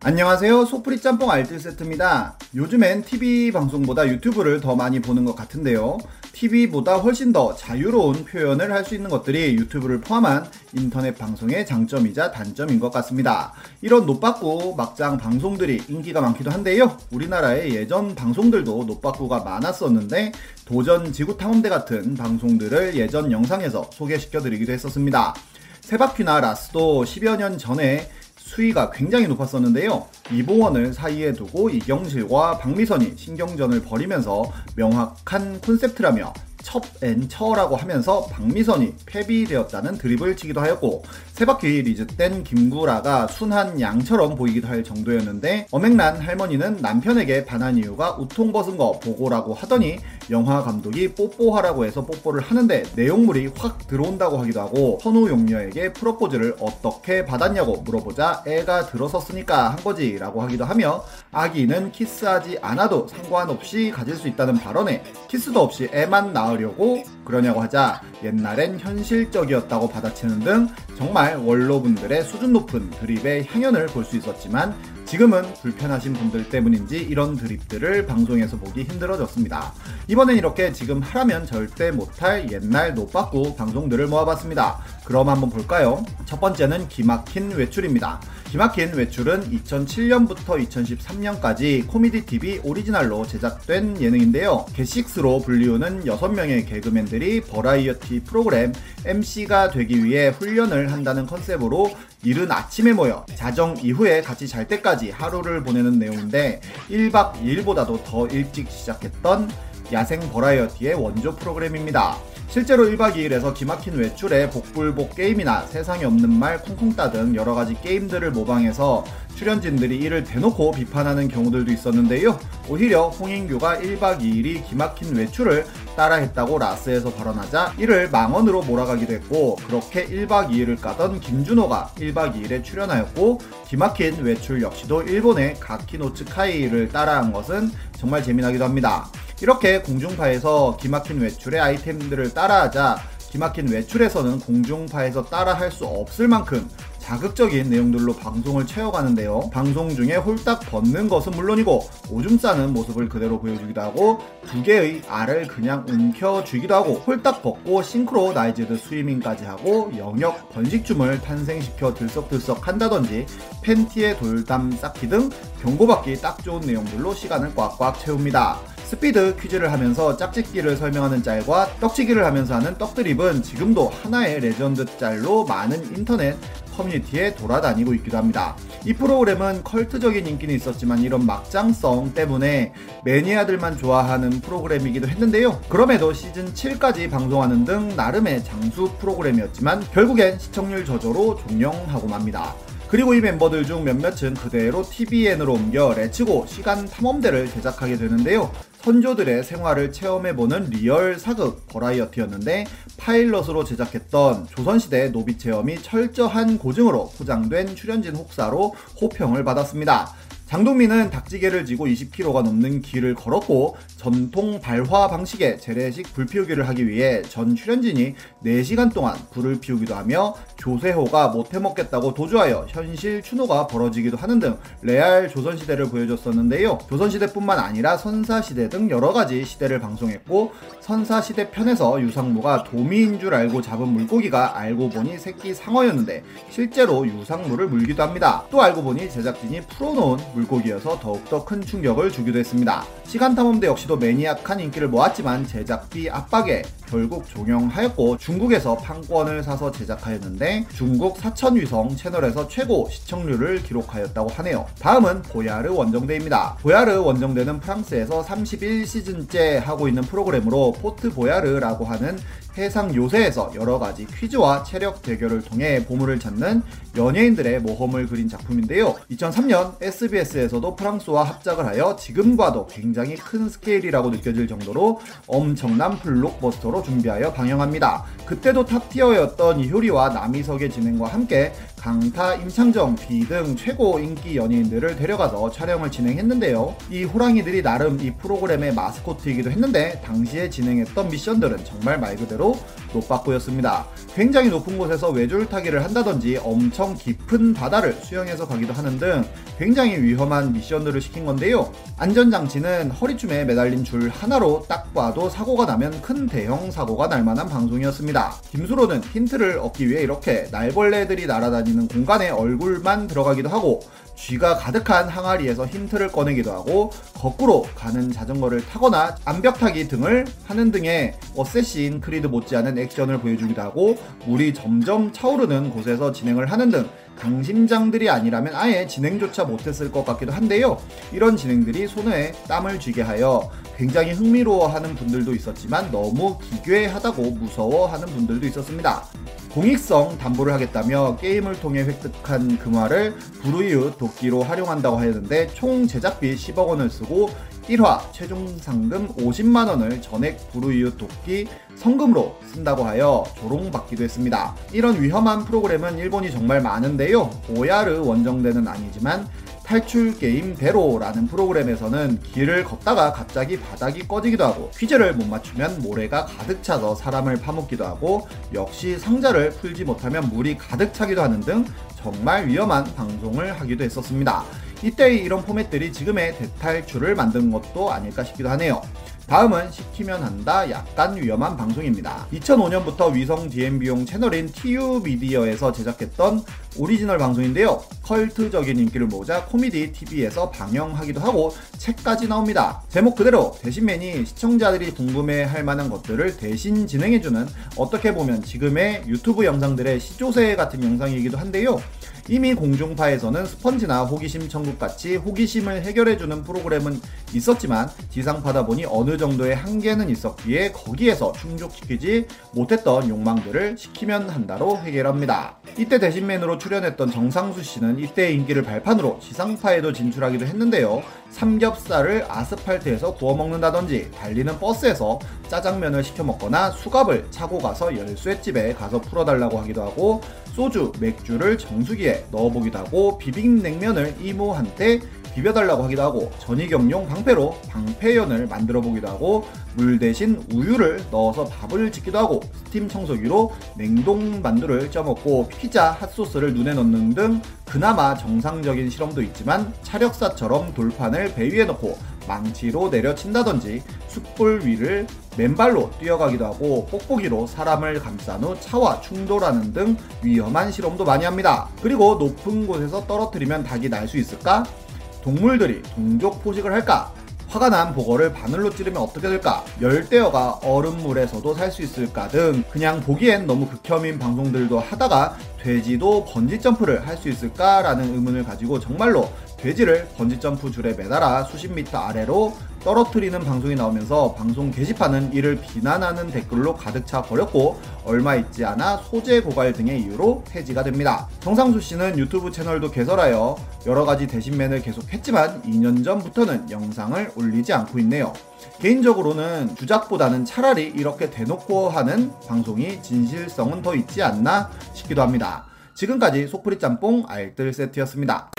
안녕하세요. 소프리 짬뽕 알뜰 세트입니다. 요즘엔 TV 방송보다 유튜브를 더 많이 보는 것 같은데요. TV보다 훨씬 더 자유로운 표현을 할 수 있는 것들이 유튜브를 포함한 인터넷 방송의 장점이자 단점인 것 같습니다. 이런 노빠꾸 막장 방송들이 인기가 많기도 한데요. 우리나라의 예전 방송들도 노빠꾸가 많았었는데 도전 지구 탐험대 같은 방송들을 예전 영상에서 소개시켜 드리기도 했었습니다. 세바퀴나 라스도 10여 년 전에 수위가 굉장히 높았었는데요. 이봉원을 사이에 두고 이경실과 박미선이 신경전을 벌이면서 명확한 콘셉트라며 첩앤 처라고 하면서 박미선이 패비되었다는 드립을 치기도 하였고 세바퀴 리즈땐 김구라가 순한 양처럼 보이기도 할 정도였는데 어맹란 할머니는 남편에게 반한 이유가 우통 벗은 거 보고라고 하더니 영화 감독이 뽀뽀하라고 해서 뽀뽀를 하는데 내용물이 확 들어온다고 하기도 하고 선우 용녀에게 프로포즈를 어떻게 받았냐고 물어보자 애가 들어섰으니까 한 거지 라고 하기도 하며 아기는 키스하지 않아도 상관없이 가질 수 있다는 발언에 키스도 없이 애만 낳으려고 그러냐고 하자 옛날엔 현실적이었다고 받아치는 등 정말 원로분들의 수준 높은 드립의 향연을 볼 수 있었지만 지금은 불편하신 분들 때문인지 이런 드립들을 방송에서 보기 힘들어졌습니다. 이번엔 이렇게 지금 하라면 절대 못할 옛날 노빠꾸 방송들을 모아봤습니다. 그럼 한번 볼까요? 첫 번째는 기막힌 외출입니다. 기막힌 외출은 2007년부터 2013년까지 코미디 TV 오리지널로 제작된 예능인데요. 개식스로 불리우는 6명의 개그맨들이 버라이어티 프로그램 MC가 되기 위해 훈련을 한다는 컨셉으로 이른 아침에 모여 자정 이후에 같이 잘 때까지 하루를 보내는 내용인데 1박 2일보다도 더 일찍 시작했던 야생 버라이어티의 원조 프로그램입니다. 실제로 1박 2일에서 기막힌 외출에 복불복 게임이나 세상에 없는 말 콩콩 따 등 여러가지 게임들을 모방해서 출연진들이 이를 대놓고 비판하는 경우들도 있었는데요. 오히려 홍인규가 1박 2일이 기막힌 외출을 따라했다고 라스에서 발언하자 이를 망언으로 몰아가기도 했고 그렇게 1박 2일을 까던 김준호가 1박 2일에 출연하였고 기막힌 외출 역시도 일본의 가키노츠 카이를 따라한 것은 정말 재미나기도 합니다. 이렇게 공중파에서 기막힌 외출의 아이템들을 따라하자 기막힌 외출에서는 공중파에서 따라할 수 없을 만큼 자극적인 내용들로 방송을 채워가는데요. 방송 중에 홀딱 벗는 것은 물론이고 오줌 싸는 모습을 그대로 보여주기도 하고 두 개의 알을 그냥 움켜쥐기도 하고 홀딱 벗고 싱크로나이즈드 스위밍까지 하고 영역 번식춤을 탄생시켜 들썩들썩 한다든지 팬티에 돌담 쌓기 등 경고받기 딱 좋은 내용들로 시간을 꽉꽉 채웁니다. 스피드 퀴즈를 하면서 짝짓기를 설명하는 짤과 떡치기를 하면서 하는 떡드립은 지금도 하나의 레전드 짤로 많은 인터넷 커뮤니티에 돌아다니고 있기도 합니다. 이 프로그램은 컬트적인 인기는 있었지만 이런 막장성 때문에 매니아들만 좋아하는 프로그램이기도 했는데요. 그럼에도 시즌 7까지 방송하는 등 나름의 장수 프로그램이었지만 결국엔 시청률 저조로 종영하고 맙니다. 그리고 이 멤버들 중 몇몇은 그대로 TVN으로 옮겨 Let's go 시간 탐험대를 제작하게 되는데요. 선조들의 생활을 체험해보는 리얼 사극 버라이어티였는데 파일럿으로 제작했던 조선시대 노비 체험이 철저한 고증으로 포장된 출연진 혹사로 호평을 받았습니다. 장동민은 닭지게를 지고 20km가 넘는 길을 걸었고 전통 발화 방식의 재래식 불 피우기를 하기 위해 전 출연진이 4시간 동안 불을 피우기도 하며 조세호가 못해먹겠다고 도주하여 현실 추노가 벌어지기도 하는 등 레알 조선시대를 보여줬었는데요. 조선시대뿐만 아니라 선사시대 등 여러가지 시대를 방송했고 선사시대 편에서 유상무가 도미인 줄 알고 잡은 물고기가 알고 보니 새끼 상어였는데 실제로 유상무를 물기도 합니다. 또 알고 보니 제작진이 풀어놓은 물고기여서 더욱더 큰 충격을 주기도 했습니다. 시간 탐험대 역시도 매니악한 인기를 모았지만 제작비 압박에 결국 종영하였고 중국에서 판권을 사서 제작하였는데 중국 사천위성 채널에서 최고 시청률을 기록하였다고 하네요. 다음은 보야르 원정대입니다. 보야르 원정대는 프랑스에서 31시즌째 하고 있는 프로그램으로 포트 보야르라고 하는 해상 요새에서 여러 가지 퀴즈와 체력 대결을 통해 보물을 찾는 연예인들의 모험을 그린 작품인데요. 2003년 SBS에서도 프랑스와 합작을 하여 지금과도 굉장히 큰 스케일이라고 느껴질 정도로 엄청난 블록버스터로 준비하여 방영합니다. 그때도 탑티어였던 이효리와 남희석의 진행과 함께 강타, 임창정, 비 등 최고 인기 연예인들을 데려가서 촬영을 진행했는데요. 이 호랑이들이 나름 이 프로그램의 마스코트이기도 했는데 당시에 진행했던 미션들은 정말 말 그대로 노빠꾸였습니다. 굉장히 높은 곳에서 외줄타기를 한다든지 엄청 깊은 바다를 수영해서 가기도 하는 등 굉장히 위험한 미션들을 시킨 건데요. 안전장치는 허리춤에 매달린 줄 하나로 딱 봐도 사고가 나면 큰 대형 사고가 날 만한 방송이었습니다. 김수로는 힌트를 얻기 위해 이렇게 날벌레들이 날아다니는 공간에 얼굴만 들어가기도 하고 쥐가 가득한 항아리에서 힌트를 꺼내기도 하고 거꾸로 가는 자전거를 타거나 암벽 타기 등을 하는 등의 Assassin Creed 못지않은 액션을 보여주기도 하고 물이 점점 차오르는 곳에서 진행을 하는 등 강심장들이 아니라면 아예 진행조차 못했을 것 같기도 한데요. 이런 진행들이 손에 땀을 쥐게 하여 굉장히 흥미로워하는 분들도 있었지만 너무 기괴하다고 무서워하는 분들도 있었습니다. 공익성 담보를 하겠다며 게임을 통해 획득한 금화를 부르이웃 도끼로 활용한다고 하였는데 총 제작비 10억 원을 쓰고 1화 최종 상금 50만 원을 전액 부르이웃 도끼 성금으로 쓴다고 하여 조롱받기도 했습니다. 이런 위험한 프로그램은 일본이 정말 많은데요. 오야르 원정대는 아니지만 탈출 게임 대로라는 프로그램에서는 길을 걷다가 갑자기 바닥이 꺼지기도 하고 퀴즈를 못 맞추면 모래가 가득 차서 사람을 파묻기도 하고 역시 상자를 풀지 못하면 물이 가득 차기도 하는 등 정말 위험한 방송을 하기도 했었습니다. 이때의 이런 포맷들이 지금의 대탈출을 만든 것도 아닐까 싶기도 하네요. 다음은 시키면 한다 약간 위험한 방송입니다. 2005년부터 위성 DMB용 채널인 TU 미디어에서 제작했던 오리지널 방송인데요. 컬트적인 인기를 모아 코미디 TV에서 방영하기도 하고 책까지 나옵니다. 제목 그대로 대신맨이 시청자들이 궁금해 할 만한 것들을 대신 진행해주는 어떻게 보면 지금의 유튜브 영상들의 시조새 같은 영상이기도 한데요. 이미 공중파에서는 스펀지나 호기심 천국 같이 호기심을 해결해주는 프로그램은 있었지만 지상파다 보니 어느 정도의 한계는 있었기에 거기에서 충족시키지 못했던 욕망들을 시키면 한다로 해결합니다. 이때 대신맨으로 출연했던 정상수 씨는 이때의 인기를 발판으로 지상파에도 진출하기도 했는데요. 삼겹살을 아스팔트에서 구워 먹는다든지 달리는 버스에서 짜장면을 시켜 먹거나 수갑을 차고 가서 열쇠집에 가서 풀어달라고 하기도 하고 소주, 맥주를 정수기에 넣어보기도 하고 비빔냉면을 이모한테 비벼달라고 하기도 하고 전이경용 방패로 방패연을 만들어 보기도 하고 물 대신 우유를 넣어서 밥을 짓기도 하고 스팀 청소기로 냉동 만두를 쪄먹고 피자 핫소스를 눈에 넣는 등 그나마 정상적인 실험도 있지만 차력사처럼 돌판을 배 위에 넣고 망치로 내려친다든지 숯불 위를 맨발로 뛰어가기도 하고 뽁뽁이로 사람을 감싼 후 차와 충돌하는 등 위험한 실험도 많이 합니다. 그리고 높은 곳에서 떨어뜨리면 닭이 날 수 있을까? 동물들이 동족 포식을 할까? 화가 난 보거를 바늘로 찌르면 어떻게 될까? 열대어가 얼음물에서도 살 수 있을까 등 그냥 보기엔 너무 극혐인 방송들도 하다가 돼지도 번지 점프를 할 수 있을까 라는 의문을 가지고 정말로 돼지를 번지 점프 줄에 매달아 수십 미터 아래로 떨어뜨리는 방송이 나오면서 방송 게시판은 이를 비난하는 댓글로 가득 차 버렸고 얼마 있지 않아 소재 고갈 등의 이유로 폐지가 됩니다. 정상수 씨는 유튜브 채널도 개설하여 여러 가지 대신맨을 계속했지만 2년 전부터는 영상을 올리지 않고 있네요. 개인적으로는 주작보다는 차라리 이렇게 대놓고 하는 방송이 진실성은 더 있지 않나 싶기도 합니다. 지금까지 속풀이 짬뽕 알뜰 세트였습니다.